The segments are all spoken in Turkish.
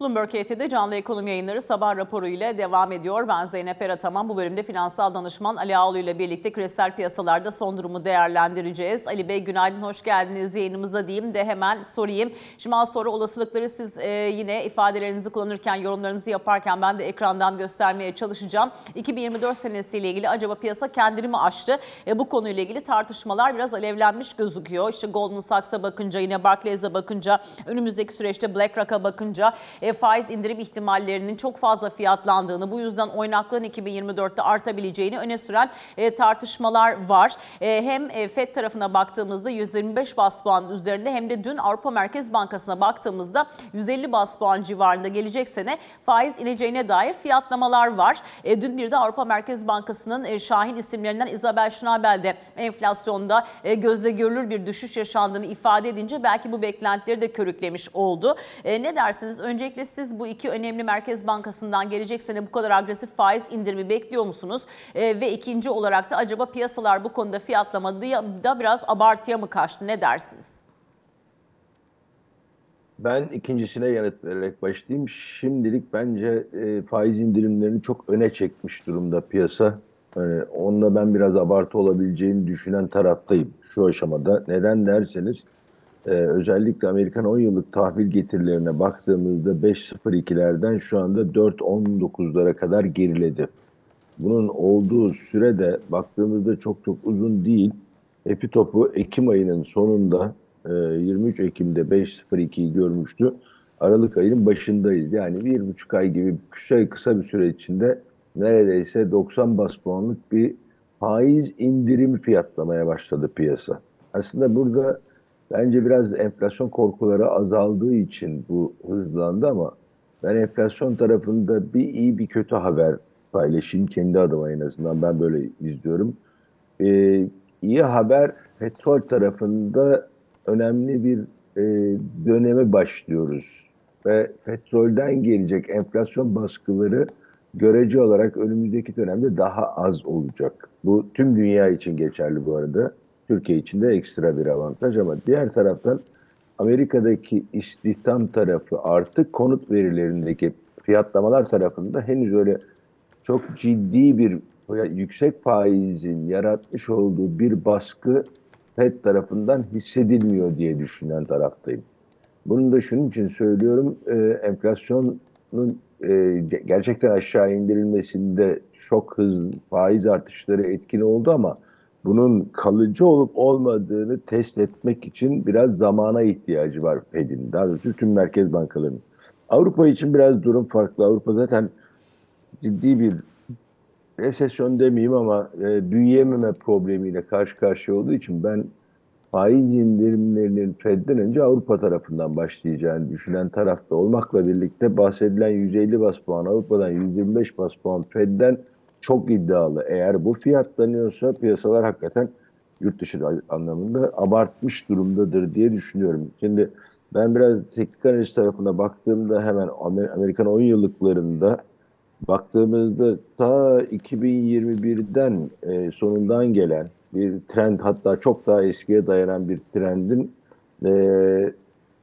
Bloomberg HT'de canlı ekonomi yayınları sabah raporu ile devam ediyor. Ben Zeynep Erataman. Bu bölümde finansal danışman Ali Ağulu ile birlikte küresel piyasalarda son durumu değerlendireceğiz. Ali Bey günaydın, hoş geldiniz yayınımıza diyeyim de hemen sorayım. Şimdi az sonra olasılıkları siz e, yine ifadelerinizi kullanırken, yorumlarınızı yaparken ben de ekrandan göstermeye çalışacağım. 2024 senesiyle ilgili acaba piyasa kendini mi aştı? E, bu konuyla ilgili tartışmalar biraz alevlenmiş gözüküyor. İşte Goldman Sachs'a bakınca, yine Barclays'e bakınca, önümüzdeki süreçte BlackRock'a bakınca e, faiz indirim ihtimallerinin çok fazla fiyatlandığını, bu yüzden oynaklığın 2024'te artabileceğini öne süren e, tartışmalar var. E, hem e, FED tarafına baktığımızda 125 bas puan üzerinde hem de dün Avrupa Merkez Bankası'na baktığımızda 150 bas puan civarında gelecek sene faiz ineceğine dair fiyatlamalar var. E, dün bir de Avrupa Merkez Bankası'nın e, şahin isimlerinden Isabel Schnabel de enflasyonda e, gözle görülür bir düşüş yaşandığını ifade edince belki bu beklentileri de körüklemiş oldu. E, ne dersiniz? Öncelikle siz bu iki önemli Merkez Bankası'ndan gelecek sene bu kadar agresif faiz indirimi bekliyor musunuz? E, ve ikinci olarak da acaba piyasalar bu konuda fiyatlamada da biraz abartıya mı kaçtı? Ne dersiniz? Ben ikincisine yanıt vererek başlayayım. Şimdilik bence e, faiz indirimlerini çok öne çekmiş durumda piyasa. Yani onunla ben biraz abartı olabileceğini düşünen taraftayım şu aşamada. Neden derseniz e, özellikle Amerikan 10 yıllık tahvil getirilerine baktığımızda 5.02'lerden şu anda 4.19'lara kadar geriledi. Bunun olduğu sürede baktığımızda çok çok uzun değil. Epi topu Ekim ayının sonunda e, 23 Ekim'de 5.02'yi görmüştü. Aralık ayının başındayız. Yani bir buçuk ay gibi kısa, kısa bir süre içinde neredeyse 90 bas puanlık bir faiz indirimi fiyatlamaya başladı piyasa. Aslında burada bence biraz enflasyon korkuları azaldığı için bu hızlandı ama ben enflasyon tarafında bir iyi bir kötü haber paylaşayım kendi adıma en azından ben böyle izliyorum. Ee, iyi haber petrol tarafında önemli bir e, döneme başlıyoruz ve petrolden gelecek enflasyon baskıları görece olarak önümüzdeki dönemde daha az olacak. Bu tüm dünya için geçerli bu arada. Türkiye için de ekstra bir avantaj ama diğer taraftan Amerika'daki istihdam tarafı artık konut verilerindeki fiyatlamalar tarafında henüz öyle çok ciddi bir yüksek faizin yaratmış olduğu bir baskı FED tarafından hissedilmiyor diye düşünen taraftayım. Bunu da şunun için söylüyorum, e, enflasyonun e, gerçekten aşağı indirilmesinde çok hızlı faiz artışları etkili oldu ama bunun kalıcı olup olmadığını test etmek için biraz zamana ihtiyacı var Fed'in, daha doğrusu tüm merkez bankalarının. Avrupa için biraz durum farklı. Avrupa zaten ciddi bir resesyon demeyeyim ama e, büyüyememe problemiyle karşı karşıya olduğu için ben faiz indirimlerinin Fed'den önce Avrupa tarafından başlayacağını düşünen tarafta olmakla birlikte bahsedilen 150 bas puan Avrupa'dan 125 bas puan Fed'den çok iddialı. Eğer bu fiyatlanıyorsa piyasalar hakikaten yurt dışı anlamında abartmış durumdadır diye düşünüyorum. Şimdi ben biraz teknik analiz tarafına baktığımda hemen Amerikan 10 yıllıklarında baktığımızda ta 2021'den e, sonundan gelen bir trend hatta çok daha eskiye dayanan bir trendin e,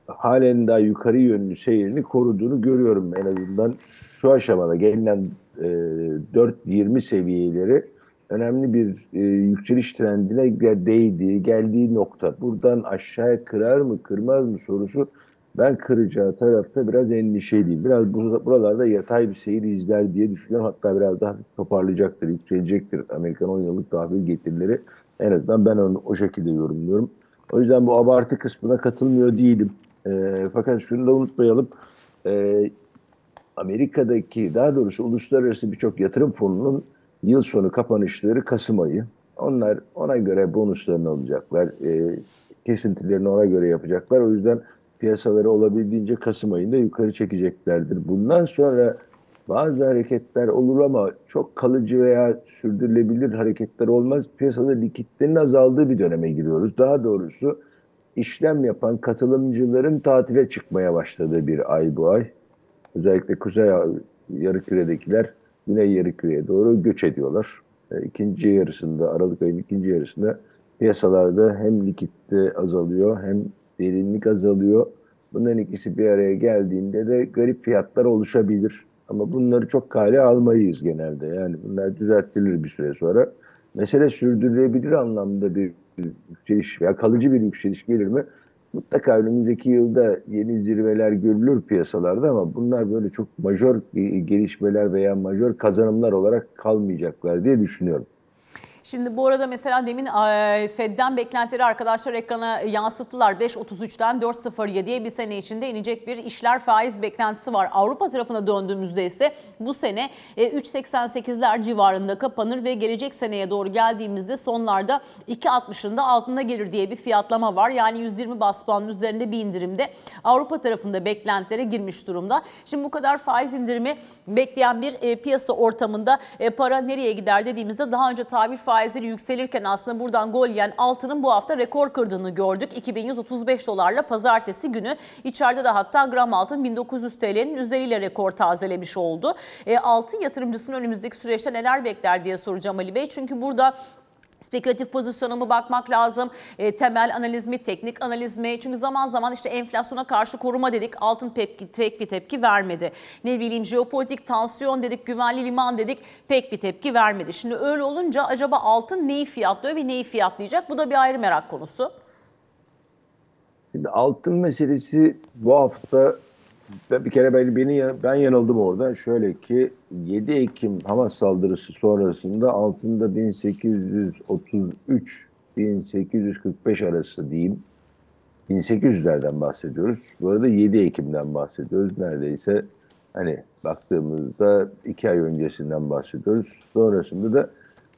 halen daha yukarı yönlü seyrini koruduğunu görüyorum en azından şu aşamada gelinen e, 4.20 seviyeleri önemli bir e, yükseliş trendine değdiği, geldiği nokta. Buradan aşağıya kırar mı, kırmaz mı sorusu ben kıracağı tarafta biraz endişeliyim. Biraz buralarda yatay bir seyir izler diye düşünüyorum. Hatta biraz daha toparlayacaktır, yükselecektir Amerikan 10 yıllık tahvil getirileri. En azından ben onu o şekilde yorumluyorum. O yüzden bu abartı kısmına katılmıyor değilim. E, fakat şunu da unutmayalım. E, Amerika'daki daha doğrusu uluslararası birçok yatırım fonunun yıl sonu kapanışları Kasım ayı. Onlar ona göre bonuslarını alacaklar. E, kesintilerini ona göre yapacaklar. O yüzden piyasaları olabildiğince Kasım ayında yukarı çekeceklerdir. Bundan sonra bazı hareketler olur ama çok kalıcı veya sürdürülebilir hareketler olmaz. Piyasada likitlerin azaldığı bir döneme giriyoruz. Daha doğrusu işlem yapan katılımcıların tatile çıkmaya başladığı bir ay bu ay. Özellikle kuzey yarı küredekiler güney yarı küreye doğru göç ediyorlar. E, ikinci yarısında, Aralık ayının ikinci yarısında piyasalarda hem likitte azalıyor hem derinlik azalıyor. Bunların ikisi bir araya geldiğinde de garip fiyatlar oluşabilir. Ama bunları çok kale almayız genelde. Yani bunlar düzeltilir bir süre sonra. Mesele sürdürülebilir anlamda bir yükseliş veya kalıcı bir yükseliş gelir mi? Mutlaka önümüzdeki yılda yeni zirveler görülür piyasalarda ama bunlar böyle çok majör gelişmeler veya majör kazanımlar olarak kalmayacaklar diye düşünüyorum. Şimdi bu arada mesela demin Fed'den beklentileri arkadaşlar ekrana yansıttılar. 5.33'ten 4.07'ye bir sene içinde inecek bir işler faiz beklentisi var. Avrupa tarafına döndüğümüzde ise bu sene e, 3.88'ler civarında kapanır ve gelecek seneye doğru geldiğimizde sonlarda 2.60'ın da altında gelir diye bir fiyatlama var. Yani 120 bas puanın üzerinde bir indirimde Avrupa tarafında beklentilere girmiş durumda. Şimdi bu kadar faiz indirimi bekleyen bir piyasa ortamında para nereye gider dediğimizde daha önce tabir faizleri yükselirken aslında buradan gol yiyen altının bu hafta rekor kırdığını gördük. 2135 dolarla pazartesi günü içeride de hatta gram altın 1900 TL'nin üzeriyle rekor tazelemiş oldu. E, altın yatırımcısının önümüzdeki süreçte neler bekler diye soracağım Ali Bey. Çünkü burada Spekülatif pozisyona mı bakmak lazım? E, temel analiz mi, teknik analiz mi? Çünkü zaman zaman işte enflasyona karşı koruma dedik. Altın pek, pek bir tepki vermedi. Ne bileyim jeopolitik tansiyon dedik, güvenli liman dedik. Pek bir tepki vermedi. Şimdi öyle olunca acaba altın neyi fiyatlıyor ve neyi fiyatlayacak? Bu da bir ayrı merak konusu. Şimdi altın meselesi bu hafta ben bir kere ben, beni ben yanıldım orada. Şöyle ki 7 Ekim Hamas saldırısı sonrasında altında 1833 1845 arası diyeyim. 1800'lerden bahsediyoruz. Bu arada 7 Ekim'den bahsediyoruz. Neredeyse hani baktığımızda 2 ay öncesinden bahsediyoruz. Sonrasında da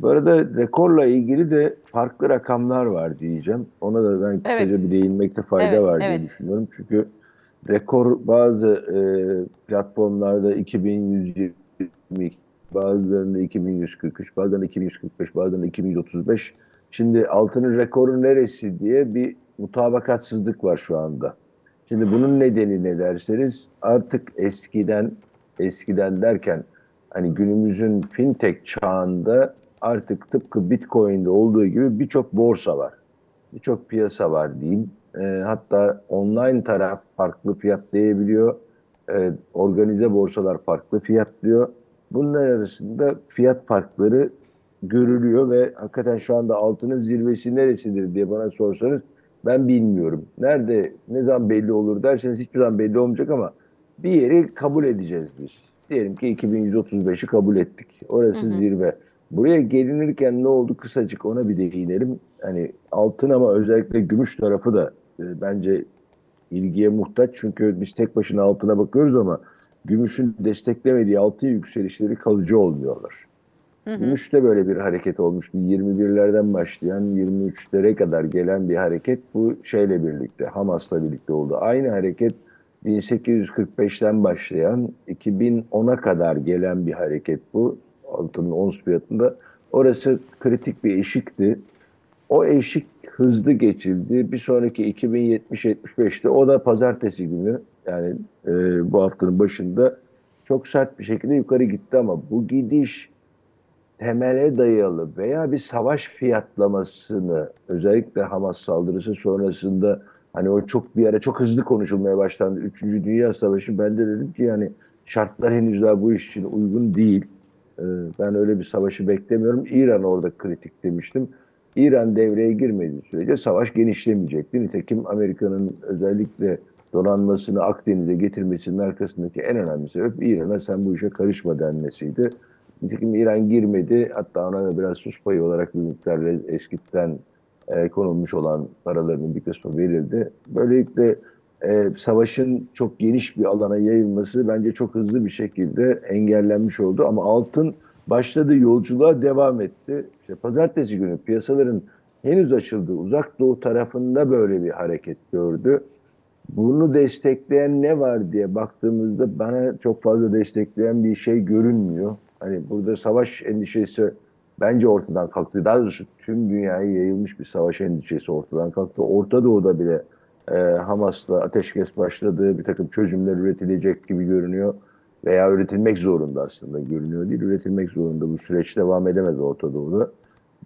bu arada rekorla ilgili de farklı rakamlar var diyeceğim. Ona da ben kısaca Evet. bir değinmekte fayda Evet, var diye evet. düşünüyorum. Çünkü rekor bazı e, platformlarda 2120, bazılarında 2143, bazılarında 2145, bazılarında 2135. Şimdi altının rekoru neresi diye bir mutabakatsızlık var şu anda. Şimdi bunun nedeni ne derseniz artık eskiden eskiden derken hani günümüzün fintech çağında artık tıpkı Bitcoin'de olduğu gibi birçok borsa var. Birçok piyasa var diyeyim. E, hatta online taraf farklı fiyatlayabiliyor. E, organize borsalar farklı fiyatlıyor. Bunlar arasında fiyat farkları görülüyor ve hakikaten şu anda altının zirvesi neresidir diye bana sorsanız ben bilmiyorum. Nerede, ne zaman belli olur derseniz hiçbir zaman belli olmayacak ama bir yeri kabul edeceğiz biz. Diyelim ki 2135'i kabul ettik. Orası zirve. Buraya gelinirken ne oldu kısacık ona bir değinelim. Hani altın ama özellikle gümüş tarafı da e, bence ilgiye muhtaç. Çünkü biz tek başına altına bakıyoruz ama gümüşün desteklemediği altın yükselişleri kalıcı olmuyorlar. Gümüşte böyle bir hareket olmuştu. 21'lerden başlayan 23'lere kadar gelen bir hareket bu şeyle birlikte, Hamas'la birlikte oldu. Aynı hareket 1845'ten başlayan 2010'a kadar gelen bir hareket bu. Altının ons fiyatında. Orası kritik bir eşikti. O eşik hızlı geçildi. Bir sonraki 2070-75'te o da pazartesi günü yani e, bu haftanın başında çok sert bir şekilde yukarı gitti ama bu gidiş temele dayalı veya bir savaş fiyatlamasını özellikle Hamas saldırısı sonrasında hani o çok bir ara çok hızlı konuşulmaya başlandı. Üçüncü Dünya Savaşı ben de dedim ki yani şartlar henüz daha bu iş için uygun değil. Ee, Ben öyle bir savaşı beklemiyorum. İran orada kritik demiştim. İran devreye girmediği sürece savaş genişlemeyecekti. Nitekim Amerika'nın özellikle donanmasını Akdeniz'e getirmesinin arkasındaki en önemli sebep İran'a sen bu işe karışma denmesiydi. Nitekim İran girmedi. Hatta ona da biraz sus payı olarak bir miktar eskiden e, konulmuş olan paralarının bir kısmı verildi. Böylelikle e, savaşın çok geniş bir alana yayılması bence çok hızlı bir şekilde engellenmiş oldu. Ama altın başladığı yolculuğa devam etti. İşte pazartesi günü piyasaların henüz açıldığı uzak doğu tarafında böyle bir hareket gördü. Bunu destekleyen ne var diye baktığımızda bana çok fazla destekleyen bir şey görünmüyor. Hani burada savaş endişesi bence ortadan kalktı. Daha doğrusu tüm dünyaya yayılmış bir savaş endişesi ortadan kalktı. Orta Doğu'da bile e, Hamas'la ateşkes başladığı bir takım çözümler üretilecek gibi görünüyor. Veya üretilmek zorunda aslında görünüyor değil. Üretilmek zorunda. Bu süreç devam edemez Orta Doğu'da.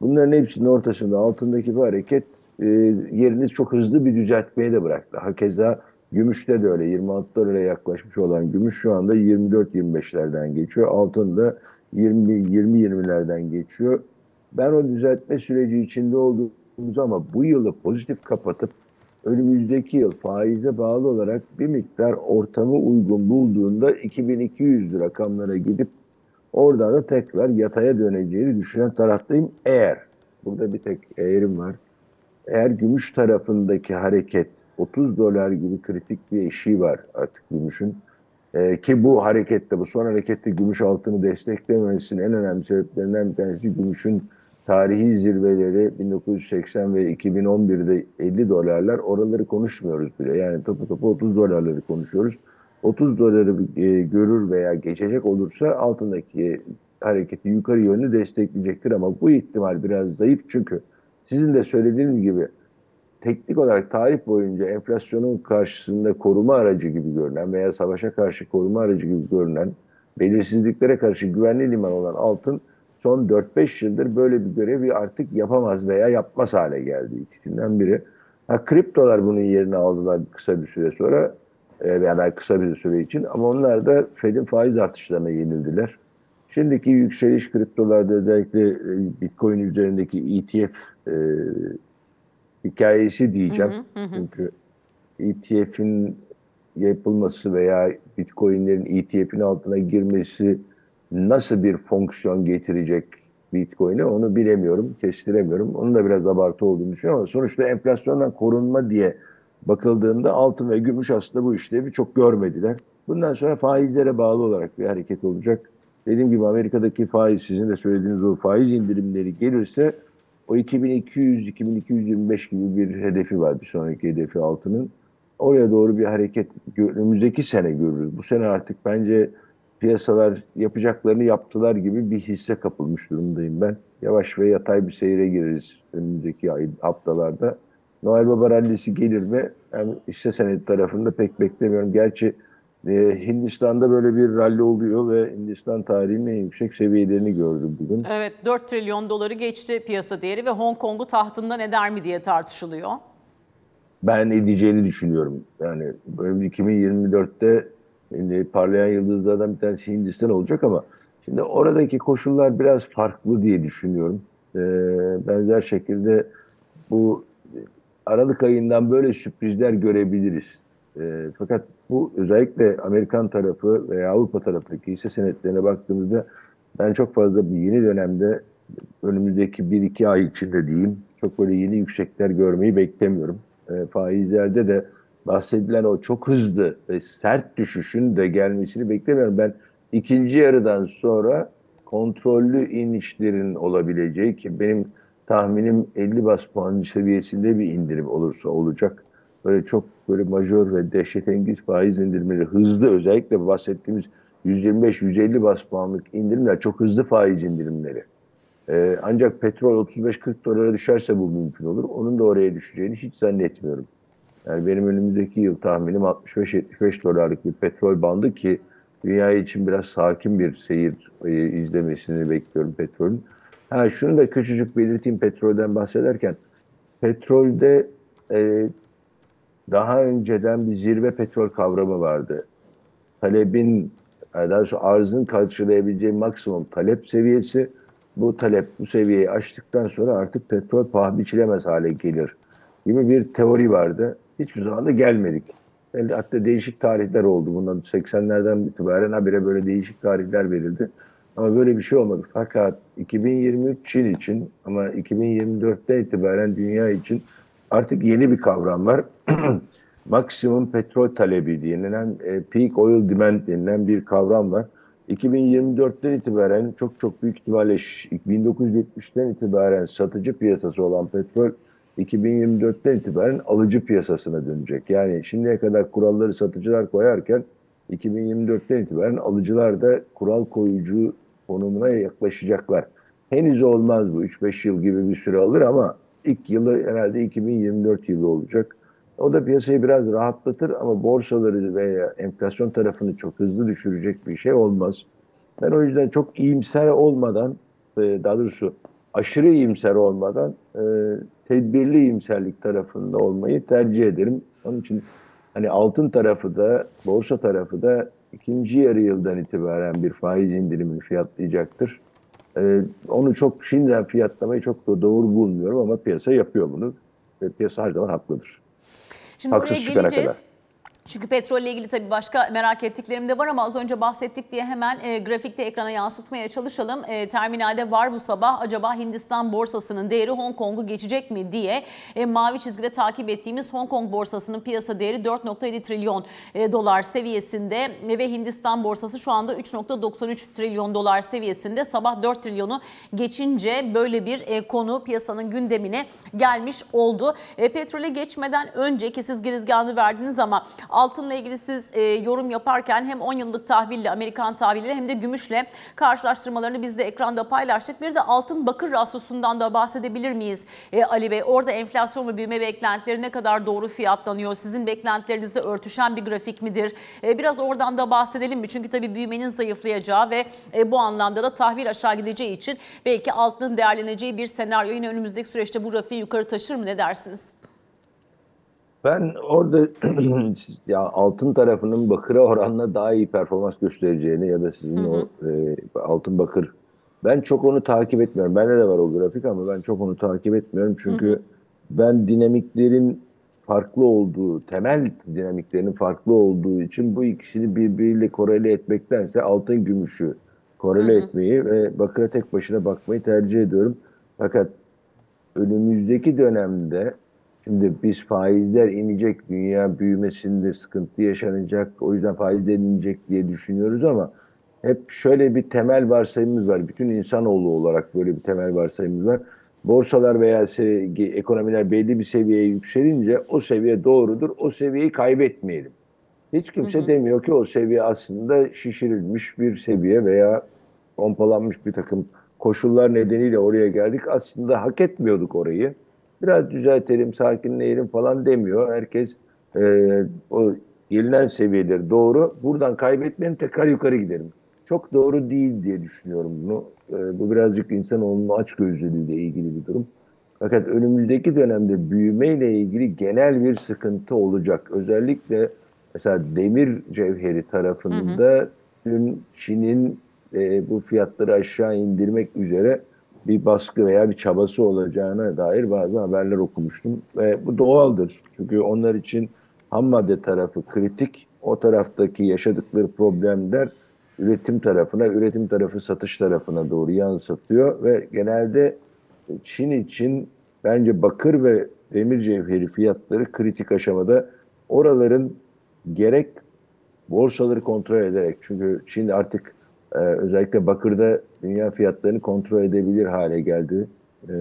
Bunların hepsinin ortasında altındaki bu hareket e, yerini çok hızlı bir düzeltmeye de bıraktı. Hakeza Gümüşte de öyle 26 dolara yaklaşmış olan gümüş şu anda 24-25'lerden geçiyor. Altın da 20-20'lerden geçiyor. Ben o düzeltme süreci içinde olduğumuz ama bu yılı pozitif kapatıp önümüzdeki yıl faize bağlı olarak bir miktar ortamı uygun bulduğunda 2200 rakamlara gidip oradan da tekrar yataya döneceğini düşünen taraftayım eğer. Burada bir tek eğerim var. Eğer gümüş tarafındaki hareket 30 dolar gibi kritik bir eşiği var artık gümüşün. Ee, ki bu harekette, bu son harekette gümüş altını desteklememesinin en önemli sebeplerinden bir tanesi gümüşün tarihi zirveleri 1980 ve 2011'de 50 dolarlar. Oraları konuşmuyoruz bile. Yani topu topu 30 dolarları konuşuyoruz. 30 doları e, görür veya geçecek olursa altındaki hareketi yukarı yönlü destekleyecektir ama bu ihtimal biraz zayıf çünkü sizin de söylediğiniz gibi teknik olarak tarih boyunca enflasyonun karşısında koruma aracı gibi görünen veya savaşa karşı koruma aracı gibi görünen belirsizliklere karşı güvenli liman olan altın son 4-5 yıldır böyle bir görevi artık yapamaz veya yapmaz hale geldi. İkisinden biri. Ha, kriptolar bunun yerini aldılar kısa bir süre sonra e, veya kısa bir süre için ama onlar da Fed'in faiz artışlarına yenildiler. Şimdiki yükseliş kriptolarda özellikle e, Bitcoin üzerindeki ETF e, hikayesi diyeceğim. Çünkü ETF'in yapılması veya Bitcoin'lerin ETF'in altına girmesi nasıl bir fonksiyon getirecek Bitcoin'e onu bilemiyorum, kestiremiyorum. Onun da biraz abartı olduğunu düşünüyorum ama sonuçta enflasyondan korunma diye bakıldığında altın ve gümüş aslında bu işlevi çok görmediler. Bundan sonra faizlere bağlı olarak bir hareket olacak. Dediğim gibi Amerika'daki faiz sizin de söylediğiniz o faiz indirimleri gelirse o 2200-2225 gibi bir hedefi var bir sonraki hedefi altının. Oraya doğru bir hareket önümüzdeki sene görürüz. Bu sene artık bence piyasalar yapacaklarını yaptılar gibi bir hisse kapılmış durumdayım ben. Yavaş ve yatay bir seyre gireriz önümüzdeki ay, haftalarda. Noel Baba rallisi gelir mi? Yani hisse senedi tarafında pek beklemiyorum. Gerçi e, Hindistan'da böyle bir ralli oluyor ve Hindistan tarihinin en yüksek seviyelerini gördüm bugün. Evet 4 trilyon doları geçti piyasa değeri ve Hong Kong'u tahtından eder mi diye tartışılıyor. Ben edeceğini düşünüyorum. Yani böyle 2024'te şimdi parlayan yıldızlardan bir tanesi Hindistan olacak ama şimdi oradaki koşullar biraz farklı diye düşünüyorum. Ee, benzer şekilde bu Aralık ayından böyle sürprizler görebiliriz. E, fakat bu özellikle Amerikan tarafı veya Avrupa tarafındaki hisse senetlerine baktığımızda ben çok fazla bir yeni dönemde önümüzdeki 1-2 ay içinde diyeyim çok böyle yeni yüksekler görmeyi beklemiyorum. E, faizlerde de bahsedilen o çok hızlı ve sert düşüşün de gelmesini beklemiyorum. Ben ikinci yarıdan sonra kontrollü inişlerin olabileceği ki benim tahminim 50 bas puan seviyesinde bir indirim olursa olacak. Böyle çok böyle majör ve dehşetengiz faiz indirimleri hızlı özellikle bahsettiğimiz 125-150 bas puanlık indirimler çok hızlı faiz indirimleri. Ee, ancak petrol 35-40 dolara düşerse bu mümkün olur. Onun da oraya düşeceğini hiç zannetmiyorum. Yani benim önümüzdeki yıl tahminim 65-75 dolarlık bir petrol bandı ki dünya için biraz sakin bir seyir e, izlemesini bekliyorum petrolün. Ha şunu da küçücük belirteyim petrolden bahsederken. Petrolde e, daha önceden bir zirve petrol kavramı vardı. Talebin, daha doğrusu arzın karşılayabileceği maksimum talep seviyesi. Bu talep bu seviyeyi aştıktan sonra artık petrol paha biçilemez hale gelir gibi bir teori vardı. Hiçbir zaman da gelmedik. Hatta değişik tarihler oldu. Bundan 80'lerden itibaren habire böyle değişik tarihler verildi. Ama böyle bir şey olmadı. Fakat 2023 Çin için ama 2024'te itibaren dünya için artık yeni bir kavram var. Maksimum petrol talebi denilen e, peak oil demand denilen bir kavram var. 2024'ten itibaren çok çok büyük ihtimalle 1970'ten itibaren satıcı piyasası olan petrol 2024'ten itibaren alıcı piyasasına dönecek. Yani şimdiye kadar kuralları satıcılar koyarken 2024'ten itibaren alıcılar da kural koyucu konumuna yaklaşacaklar. Henüz olmaz bu. 3-5 yıl gibi bir süre alır ama ilk yılı herhalde 2024 yılı olacak. O da piyasayı biraz rahatlatır ama borsaları veya enflasyon tarafını çok hızlı düşürecek bir şey olmaz. Ben o yüzden çok iyimser olmadan, e, daha doğrusu aşırı iyimser olmadan e, tedbirli iyimserlik tarafında olmayı tercih ederim. Onun için Hani altın tarafı da borsa tarafı da ikinci yarı yıldan itibaren bir faiz indirimini fiyatlayacaktır. Ee, onu çok şimdiden fiyatlamayı çok da doğru bulmuyorum ama piyasa yapıyor bunu. Ve piyasa her zaman haklıdır. Şimdi Haksız çıkana geleceğiz. kadar. Çünkü petrolle ilgili tabii başka merak ettiklerim de var ama az önce bahsettik diye hemen e, grafikte ekrana yansıtmaya çalışalım. E, terminalde var bu sabah acaba Hindistan borsasının değeri Hong Kong'u geçecek mi diye e, mavi çizgide takip ettiğimiz Hong Kong borsasının piyasa değeri 4.7 trilyon e, dolar seviyesinde e, ve Hindistan borsası şu anda 3.93 trilyon dolar seviyesinde. Sabah 4 trilyonu geçince böyle bir e, konu piyasanın gündemine gelmiş oldu. E, petrole geçmeden önceki siz girizgahını verdiniz ama altınla ilgili siz e, yorum yaparken hem 10 yıllık tahville, Amerikan tahviliyle hem de gümüşle karşılaştırmalarını biz de ekranda paylaştık. Bir de altın bakır rasyosundan da bahsedebilir miyiz e, Ali Bey? Orada enflasyon ve büyüme beklentileri ne kadar doğru fiyatlanıyor? Sizin beklentilerinizle örtüşen bir grafik midir? E, biraz oradan da bahsedelim mi? Çünkü tabii büyümenin zayıflayacağı ve e, bu anlamda da tahvil aşağı gideceği için belki altının değerleneceği bir senaryo yine önümüzdeki süreçte bu grafiği yukarı taşır mı? Ne dersiniz? Ben orada ya altın tarafının bakıra oranla daha iyi performans göstereceğini ya da sizin o e, altın bakır ben çok onu takip etmiyorum. Bende de var o grafik ama ben çok onu takip etmiyorum. Çünkü ben dinamiklerin farklı olduğu, temel dinamiklerin farklı olduğu için bu ikisini birbiriyle korele etmektense altın gümüşü korele etmeyi ve bakıra tek başına bakmayı tercih ediyorum. Fakat önümüzdeki dönemde şimdi biz faizler inecek, dünya büyümesinde sıkıntı yaşanacak, o yüzden faizler inecek diye düşünüyoruz ama hep şöyle bir temel varsayımımız var. Bütün insanoğlu olarak böyle bir temel varsayımımız var. Borsalar veya ekonomiler belli bir seviyeye yükselince o seviye doğrudur, o seviyeyi kaybetmeyelim. Hiç kimse demiyor ki o seviye aslında şişirilmiş bir seviye veya pompalanmış bir takım koşullar nedeniyle oraya geldik. Aslında hak etmiyorduk orayı. Biraz düzeltelim, sakinleyelim falan demiyor. Herkes e, o gelinen seviyeleri doğru. Buradan kaybetmeyelim, tekrar yukarı gidelim. Çok doğru değil diye düşünüyorum bunu. E, bu birazcık insanoğlunun açgözlülüğüyle ilgili bir durum. Fakat önümüzdeki dönemde büyümeyle ilgili genel bir sıkıntı olacak. Özellikle mesela demir cevheri tarafında dün Çin'in e, bu fiyatları aşağı indirmek üzere bir baskı veya bir çabası olacağına dair bazı haberler okumuştum. Ve bu doğaldır. Çünkü onlar için ham madde tarafı kritik. O taraftaki yaşadıkları problemler üretim tarafına, üretim tarafı satış tarafına doğru yansıtıyor ve genelde Çin için bence bakır ve demir cevheri fiyatları kritik aşamada. Oraların gerek borsaları kontrol ederek çünkü Çin artık e, özellikle bakırda dünya fiyatlarını kontrol edebilir hale geldi. E,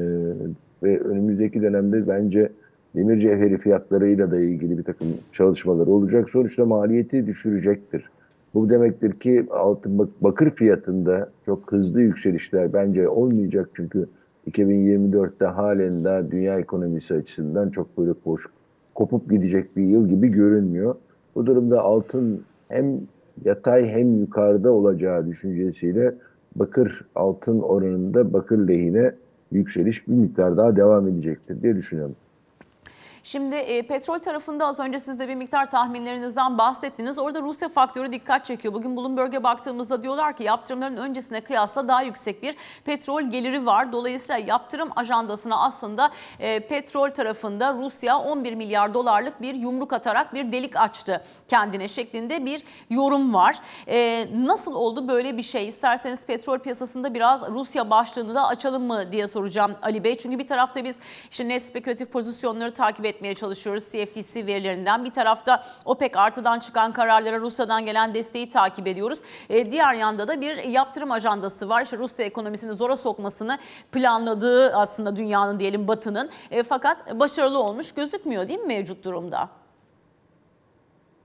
ve önümüzdeki dönemde bence demir cevheri fiyatlarıyla da ilgili bir takım çalışmalar olacak. Sonuçta maliyeti düşürecektir. Bu demektir ki altın bak- bakır fiyatında çok hızlı yükselişler bence olmayacak çünkü 2024'te halen daha dünya ekonomisi açısından çok böyle boş, kopup gidecek bir yıl gibi görünmüyor. Bu durumda altın hem yatay hem yukarıda olacağı düşüncesiyle bakır altın oranında bakır lehine yükseliş bir miktar daha devam edecektir diye düşünüyorum. Şimdi e, petrol tarafında az önce siz de bir miktar tahminlerinizden bahsettiniz. Orada Rusya faktörü dikkat çekiyor. Bugün Bloomberg'e baktığımızda diyorlar ki yaptırımların öncesine kıyasla daha yüksek bir petrol geliri var. Dolayısıyla yaptırım ajandasına aslında e, petrol tarafında Rusya 11 milyar dolarlık bir yumruk atarak bir delik açtı kendine şeklinde bir yorum var. E, nasıl oldu böyle bir şey? İsterseniz petrol piyasasında biraz Rusya başlığını da açalım mı diye soracağım Ali Bey. Çünkü bir tarafta biz işte net spekülatif pozisyonları takip etmeye çalışıyoruz CFTC verilerinden. Bir tarafta OPEC artıdan çıkan kararlara Rusya'dan gelen desteği takip ediyoruz. E, diğer yanda da bir yaptırım ajandası var. İşte Rusya ekonomisini zora sokmasını planladığı aslında dünyanın diyelim batının. E, fakat başarılı olmuş gözükmüyor değil mi mevcut durumda?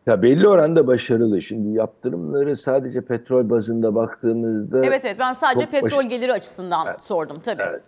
Ya belli oranda başarılı. Şimdi yaptırımları sadece petrol bazında baktığımızda Evet evet ben sadece petrol geliri açısından sordum tabii. Evet.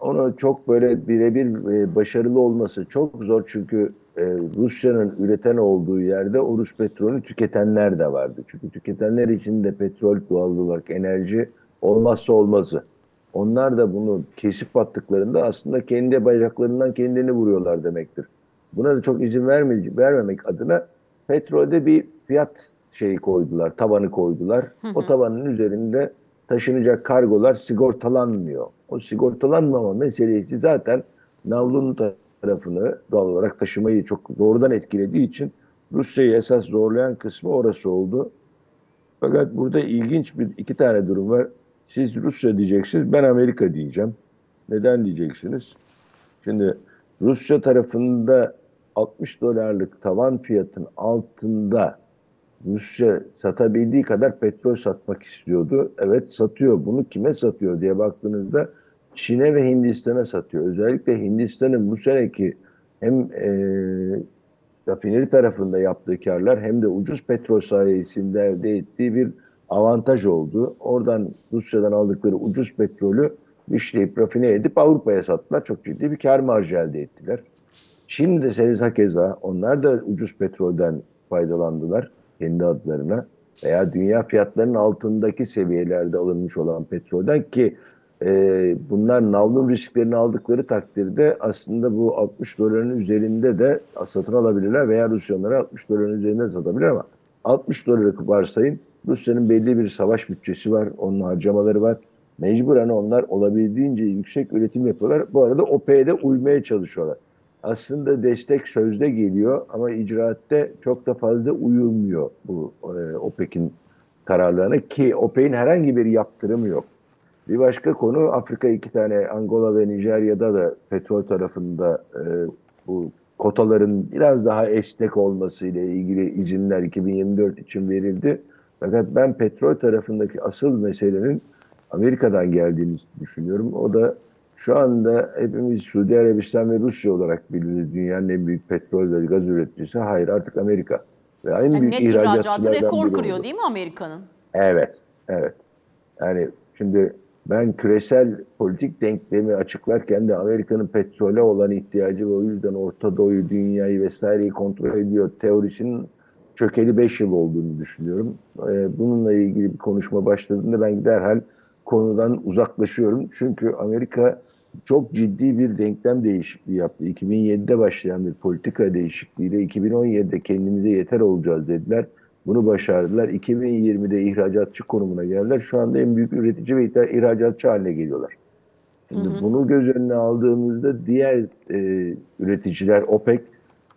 Onu çok böyle birebir e, başarılı olması çok zor çünkü e, Rusya'nın üreten olduğu yerde o Rus petrolünü tüketenler de vardı. Çünkü tüketenler için de petrol doğal olarak enerji olmazsa olmazı. Onlar da bunu kesip attıklarında aslında kendi bacaklarından kendini vuruyorlar demektir. Buna da çok izin verme, vermemek adına petrolde bir fiyat şeyi koydular, tabanı koydular. O tabanın üzerinde taşınacak kargolar sigortalanmıyor. O sigortalanmama meselesi zaten navlunun tarafını doğal olarak taşımayı çok doğrudan etkilediği için Rusya'yı esas zorlayan kısmı orası oldu. Fakat burada ilginç bir iki tane durum var. Siz Rusya diyeceksiniz, ben Amerika diyeceğim. Neden diyeceksiniz? Şimdi Rusya tarafında 60 dolarlık tavan fiyatın altında Rusya satabildiği kadar petrol satmak istiyordu. Evet satıyor. Bunu kime satıyor diye baktığınızda Çin'e ve Hindistan'a satıyor. Özellikle Hindistan'ın bu seneki hem e, rafineri tarafında yaptığı karlar hem de ucuz petrol sayesinde elde ettiği bir avantaj oldu. Oradan Rusya'dan aldıkları ucuz petrolü işleyip rafine edip Avrupa'ya sattılar. Çok ciddi bir kar marjı elde ettiler. Çin de Seniz keza onlar da ucuz petrolden faydalandılar kendi adlarına veya dünya fiyatlarının altındaki seviyelerde alınmış olan petrolden ki e, bunlar navlun risklerini aldıkları takdirde aslında bu 60 doların üzerinde de satın alabilirler veya Rusyalılara 60 doların üzerinde satabilir ama 60 doları varsayın Rusya'nın belli bir savaş bütçesi var, onun harcamaları var. Mecburen onlar olabildiğince yüksek üretim yapıyorlar. Bu arada OPEC'e uymaya çalışıyorlar. Aslında destek sözde geliyor ama icraatte çok da fazla uyulmuyor bu e, OPEC'in kararlarına ki OPEC'in herhangi bir yaptırımı yok. Bir başka konu Afrika iki tane Angola ve Nijerya'da da petrol tarafında e, bu kotaların biraz daha esnek olması ile ilgili izinler 2024 için verildi. Fakat ben petrol tarafındaki asıl meselenin Amerika'dan geldiğini düşünüyorum. O da şu anda hepimiz Suudi Arabistan ve Rusya olarak biliriz. Dünyanın en büyük petrol ve gaz üreticisi. Hayır artık Amerika. Ve en Yani büyük net ihracatı rekor kırıyor oldu. değil mi Amerika'nın? Evet, evet. Yani şimdi ben küresel politik denklemi açıklarken de Amerika'nın petrole olan ihtiyacı ve o yüzden Orta Doğu'yu, dünyayı vesaireyi kontrol ediyor teorisinin çökeli 5 yıl olduğunu düşünüyorum. Ee, Bununla ilgili bir konuşma başladığında ben derhal konudan uzaklaşıyorum. Çünkü Amerika çok ciddi bir denklem değişikliği yaptı. 2007'de başlayan bir politika değişikliğiyle 2017'de kendimize yeter olacağız dediler. Bunu başardılar. 2020'de ihracatçı konumuna geldiler. Şu anda en büyük üretici ve ihracatçı haline geliyorlar. Şimdi bunu göz önüne aldığımızda diğer e, üreticiler OPEC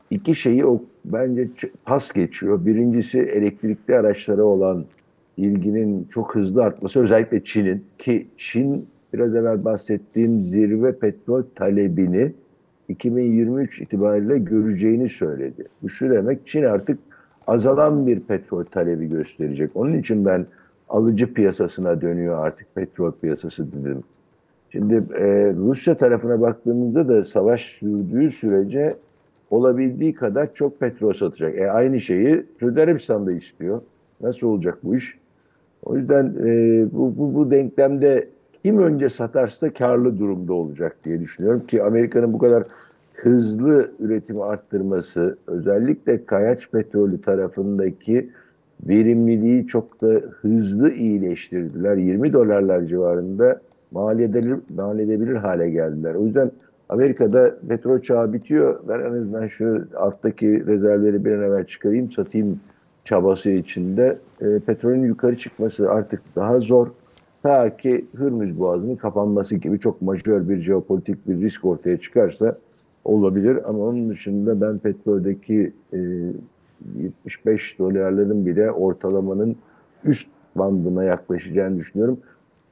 iki şeyi o, bence pas geçiyor. Birincisi elektrikli araçlara olan ilginin çok hızlı artması özellikle Çin'in ki Çin biraz evvel bahsettiğim zirve petrol talebini 2023 itibariyle göreceğini söyledi. Bu şu demek Çin artık azalan bir petrol talebi gösterecek. Onun için ben alıcı piyasasına dönüyor artık petrol piyasası dedim. Şimdi e, Rusya tarafına baktığımızda da savaş sürdüğü sürece olabildiği kadar çok petrol satacak. E, aynı şeyi Suudi Arabistan da istiyor. Nasıl olacak bu iş? O yüzden e, bu, bu, bu denklemde kim önce satarsa karlı durumda olacak diye düşünüyorum ki Amerika'nın bu kadar hızlı üretimi arttırması özellikle kayaç petrolü tarafındaki verimliliği çok da hızlı iyileştirdiler. 20 dolarlar civarında mal edilir, mal edebilir hale geldiler. O yüzden Amerika'da petrol çağı bitiyor. Ben en azından şu alttaki rezervleri bir an evvel çıkarayım, satayım çabası içinde. E, petrolün yukarı çıkması artık daha zor. Ta ki Hürmüz Boğazı'nın kapanması gibi çok majör bir jeopolitik bir risk ortaya çıkarsa olabilir. Ama onun dışında ben petroldeki e, 75 dolarların bile ortalamanın üst bandına yaklaşacağını düşünüyorum.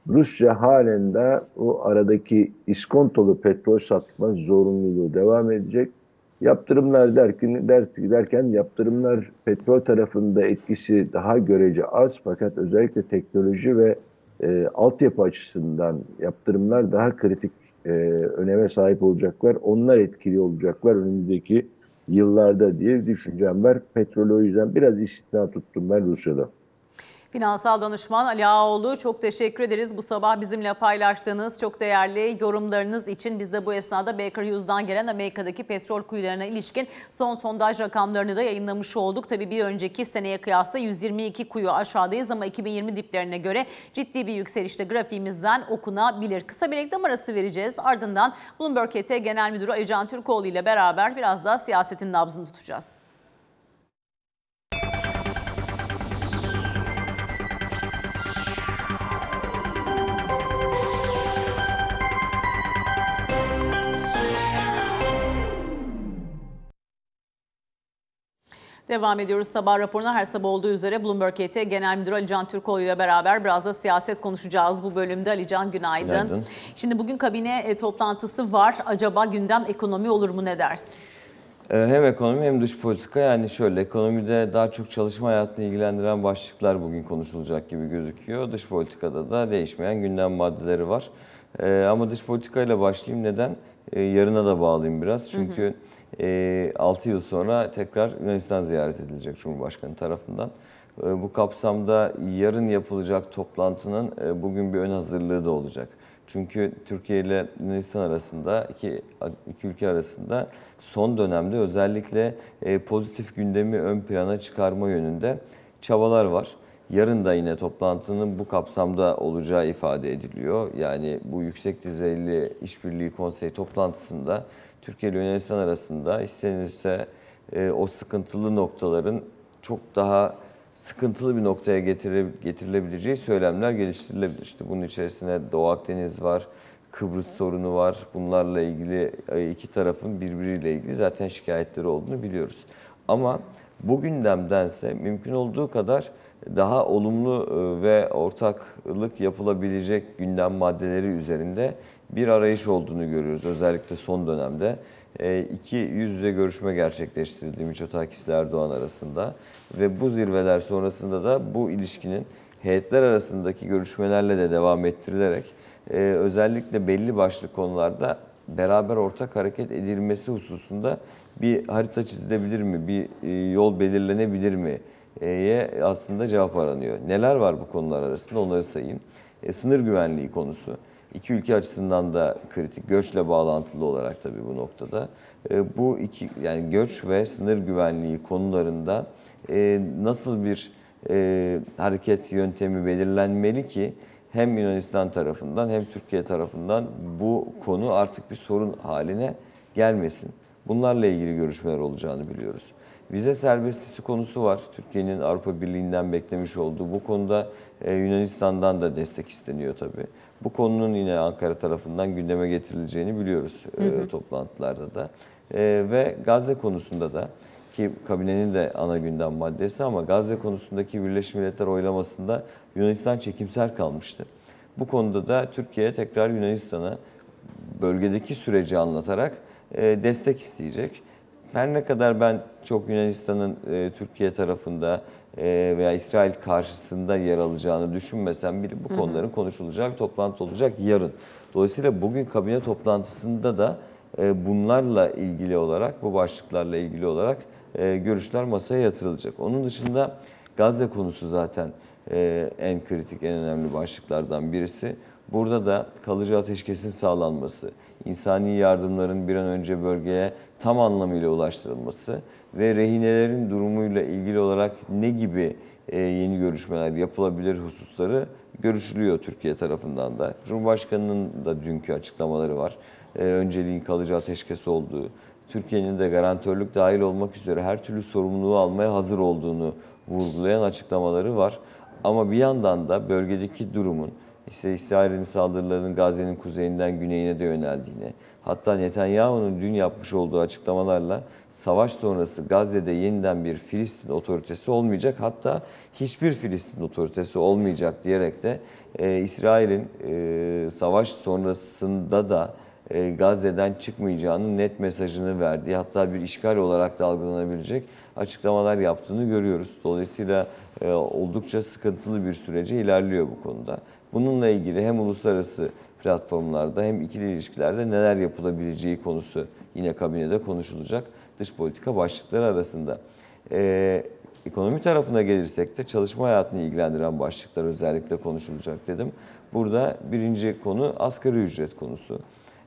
Rusya halen de o aradaki iskontolu petrol satma zorunluluğu devam edecek. Yaptırımlar derken, der, derken yaptırımlar petrol tarafında etkisi daha görece az fakat özellikle teknoloji ve e, altyapı açısından yaptırımlar daha kritik e, öneme sahip olacaklar. Onlar etkili olacaklar önümüzdeki yıllarda diye düşüncem var. Petrolü o yüzden biraz istisna tuttum ben Rusya'da. Finansal danışman Ali Ağoğlu çok teşekkür ederiz bu sabah bizimle paylaştığınız çok değerli yorumlarınız için. Biz de bu esnada Baker Hughes'dan gelen Amerika'daki petrol kuyularına ilişkin son sondaj rakamlarını da yayınlamış olduk. Tabii bir önceki seneye kıyasla 122 kuyu aşağıdayız ama 2020 diplerine göre ciddi bir yükselişte grafiğimizden okunabilir. Kısa bir reklam arası vereceğiz. Ardından Bloomberg KT Genel Müdürü Ali Can Türkoğlu ile beraber biraz da siyasetin nabzını tutacağız. Devam ediyoruz sabah raporuna. Her sabah olduğu üzere Bloomberg KT Genel Müdürü Ali Can Türkoğlu ile beraber biraz da siyaset konuşacağız bu bölümde. Ali Can günaydın. Günaydın. Şimdi bugün kabine e, toplantısı var. Acaba gündem ekonomi olur mu ne dersin? Ee, Hem ekonomi hem dış politika yani şöyle ekonomide daha çok çalışma hayatını ilgilendiren başlıklar bugün konuşulacak gibi gözüküyor. Dış politikada da değişmeyen gündem maddeleri var. Ee, ama dış politikayla başlayayım neden? Yarına da bağlayayım biraz çünkü 6 yıl sonra tekrar Yunanistan ziyaret edilecek Cumhurbaşkanı tarafından. Ee, Bu kapsamda yarın yapılacak toplantının e, bugün bir ön hazırlığı da olacak. Çünkü Türkiye ile Yunanistan arasında iki, iki ülke arasında son dönemde özellikle e, pozitif gündemi ön plana çıkarma yönünde çabalar var. Yarın da yine toplantının bu kapsamda olacağı ifade ediliyor. Yani bu yüksek düzeyli işbirliği konseyi toplantısında Türkiye ile Yunanistan arasında istenirse e, o sıkıntılı noktaların çok daha sıkıntılı bir noktaya getire, getirilebileceği söylemler geliştirilebilir. İşte bunun içerisine Doğu Akdeniz var, Kıbrıs sorunu var. Bunlarla ilgili e, iki tarafın birbiriyle ilgili zaten şikayetleri olduğunu biliyoruz. Ama bu gündemdense mümkün olduğu kadar daha olumlu e, ve ortaklık yapılabilecek gündem maddeleri üzerinde bir arayış olduğunu görüyoruz. Özellikle son dönemde e, iki yüz yüze görüşme gerçekleştirildi Miçotakis ile Erdoğan arasında ve bu zirveler sonrasında da bu ilişkinin heyetler arasındaki görüşmelerle de devam ettirilerek e, özellikle belli başlı konularda beraber ortak hareket edilmesi hususunda bir harita çizilebilir mi, bir e, yol belirlenebilir mi ye aslında cevap aranıyor. Neler var bu konular arasında onları sayayım. E, sınır güvenliği konusu. İki ülke açısından da kritik, göçle bağlantılı olarak tabii bu noktada. E, bu iki yani göç ve sınır güvenliği konularında e, nasıl bir e, hareket yöntemi belirlenmeli ki hem Yunanistan tarafından hem Türkiye tarafından bu konu artık bir sorun haline gelmesin. Bunlarla ilgili görüşmeler olacağını biliyoruz. Vize serbestisi konusu var. Türkiye'nin Avrupa Birliği'nden beklemiş olduğu. Bu konuda Yunanistan'dan da destek isteniyor tabii. Bu konunun yine Ankara tarafından gündeme getirileceğini biliyoruz e, toplantılarda da. E, ve Gazze konusunda da ki kabinenin de ana gündem maddesi ama Gazze konusundaki Birleşmiş Milletler oylamasında Yunanistan çekimser kalmıştı. Bu konuda da Türkiye tekrar Yunanistan'a bölgedeki süreci anlatarak e, destek isteyecek. Her ne kadar ben çok Yunanistan'ın e, Türkiye tarafında e, veya İsrail karşısında yer alacağını düşünmesem bile bu konuların konuşulacağı bir toplantı olacak yarın. Dolayısıyla bugün kabine toplantısında da e, bunlarla ilgili olarak, bu başlıklarla ilgili olarak e, görüşler masaya yatırılacak. Onun dışında Gazze konusu zaten e, en kritik, en önemli başlıklardan birisi. Burada da kalıcı ateşkesin sağlanması, insani yardımların bir an önce bölgeye tam anlamıyla ulaştırılması ve rehinelerin durumuyla ilgili olarak ne gibi e, yeni görüşmeler yapılabilir hususları görüşülüyor Türkiye tarafından da. Cumhurbaşkanının da dünkü açıklamaları var. E, önceliğin kalıcı ateşkes olduğu, Türkiye'nin de garantörlük dahil olmak üzere her türlü sorumluluğu almaya hazır olduğunu vurgulayan açıklamaları var. Ama bir yandan da bölgedeki durumun işte İsrail'in saldırılarının Gazze'nin kuzeyinden güneyine de yöneldiğini, hatta Netanyahu'nun dün yapmış olduğu açıklamalarla savaş sonrası Gazze'de yeniden bir Filistin otoritesi olmayacak, hatta hiçbir Filistin otoritesi olmayacak diyerek de e, İsrail'in e, savaş sonrasında da e, Gazze'den çıkmayacağının net mesajını verdiği hatta bir işgal olarak da algılanabilecek açıklamalar yaptığını görüyoruz. Dolayısıyla e, oldukça sıkıntılı bir sürece ilerliyor bu konuda. Bununla ilgili hem uluslararası platformlarda hem ikili ilişkilerde neler yapılabileceği konusu yine kabinede konuşulacak dış politika başlıkları arasında. E, ekonomi tarafına gelirsek de çalışma hayatını ilgilendiren başlıklar özellikle konuşulacak dedim. Burada birinci konu asgari ücret konusu.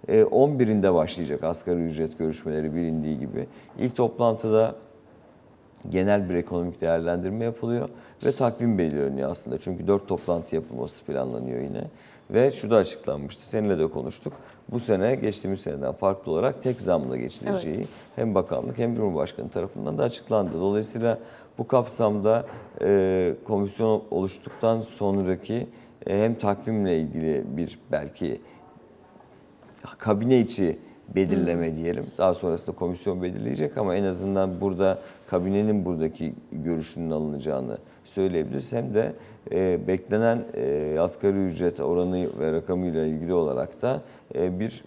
11'inde başlayacak asgari ücret görüşmeleri bilindiği gibi. İlk toplantıda genel bir ekonomik değerlendirme yapılıyor ve takvim belirleniyor aslında. Çünkü 4 toplantı yapılması planlanıyor yine. Ve şu da açıklanmıştı, seninle de konuştuk. Bu sene geçtiğimiz seneden farklı olarak tek zamla geçileceği Evet. hem bakanlık hem Cumhurbaşkanı tarafından da açıklandı. Dolayısıyla bu kapsamda e, komisyon oluştuktan sonraki e, hem takvimle ilgili bir belki kabine içi belirleme diyelim. Daha sonrasında komisyon belirleyecek ama en azından burada kabinenin buradaki görüşünün alınacağını söyleyebiliriz. Hem de e, beklenen e, asgari ücret oranı ve rakamıyla ilgili olarak da e, bir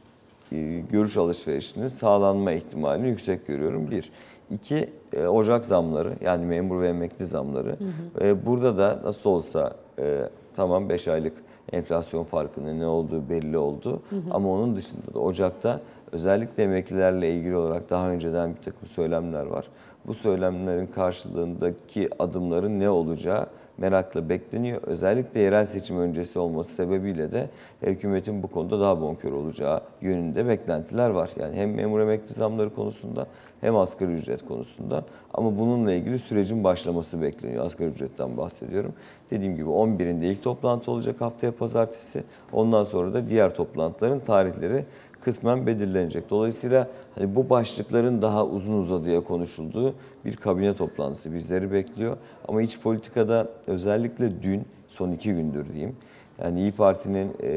e, görüş alışverişinin sağlanma ihtimalini yüksek görüyorum. Bir. İki, e, Ocak zamları yani memur ve emekli zamları. E, burada da nasıl olsa e, tamam 5 aylık enflasyon farkının ne olduğu belli oldu. Ama onun dışında da Ocak'ta özellikle emeklilerle ilgili olarak daha önceden bir takım söylemler var. Bu söylemlerin karşılığındaki adımların ne olacağı merakla bekleniyor. Özellikle yerel seçim öncesi olması sebebiyle de hükümetin bu konuda daha bonkör olacağı yönünde beklentiler var. Yani hem memur emekli zamları konusunda hem asgari ücret konusunda ama bununla ilgili sürecin başlaması bekleniyor. Asgari ücretten bahsediyorum. Dediğim gibi 11'inde ilk toplantı olacak haftaya pazartesi. Ondan sonra da diğer toplantıların tarihleri kısmen belirlenecek. Dolayısıyla hani bu başlıkların daha uzun uzadıya konuşulduğu bir kabine toplantısı bizleri bekliyor. Ama iç politikada özellikle dün, son iki gündür diyeyim, yani İyi Parti'nin e,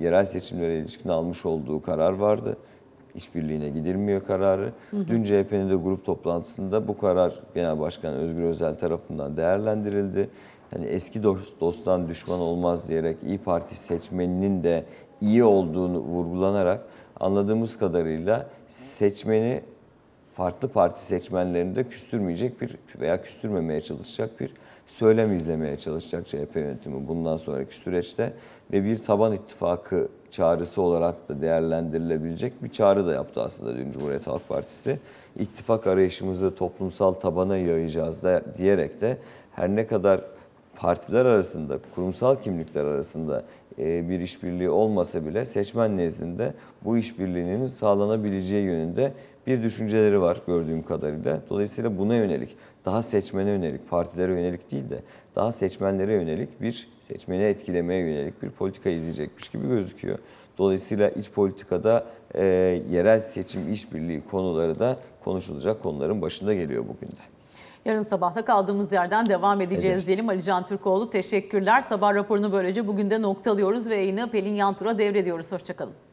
yerel seçimlere ilişkin almış olduğu karar vardı. İşbirliğine gidilmiyor kararı. Dün CHP'nin de grup toplantısında bu karar Genel Başkan Özgür Özel tarafından değerlendirildi. Yani eski dost, dosttan düşman olmaz diyerek İyi Parti seçmeninin de iyi olduğunu vurgulanarak anladığımız kadarıyla seçmeni farklı parti seçmenlerini de küstürmeyecek bir veya küstürmemeye çalışacak bir söylem izlemeye çalışacak CHP yönetimi bundan sonraki süreçte ve bir taban ittifakı çağrısı olarak da değerlendirilebilecek bir çağrı da yaptı aslında dün Cumhuriyet Halk Partisi. İttifak arayışımızı toplumsal tabana yayacağız da diyerek de her ne kadar partiler arasında, kurumsal kimlikler arasında e, bir işbirliği olmasa bile seçmen nezdinde bu işbirliğinin sağlanabileceği yönünde bir düşünceleri var gördüğüm kadarıyla. Dolayısıyla buna yönelik, daha seçmene yönelik, partilere yönelik değil de daha seçmenlere yönelik bir seçmeni etkilemeye yönelik bir politika izleyecekmiş gibi gözüküyor. Dolayısıyla iç politikada e, yerel seçim işbirliği konuları da konuşulacak konuların başında geliyor bugün de. Yarın sabahta kaldığımız yerden devam edeceğiz Ederiz. diyelim. Ali Can Türkoğlu teşekkürler. Sabah raporunu böylece bugün de noktalıyoruz ve yayını Pelin Yantur'a devrediyoruz. Hoşçakalın.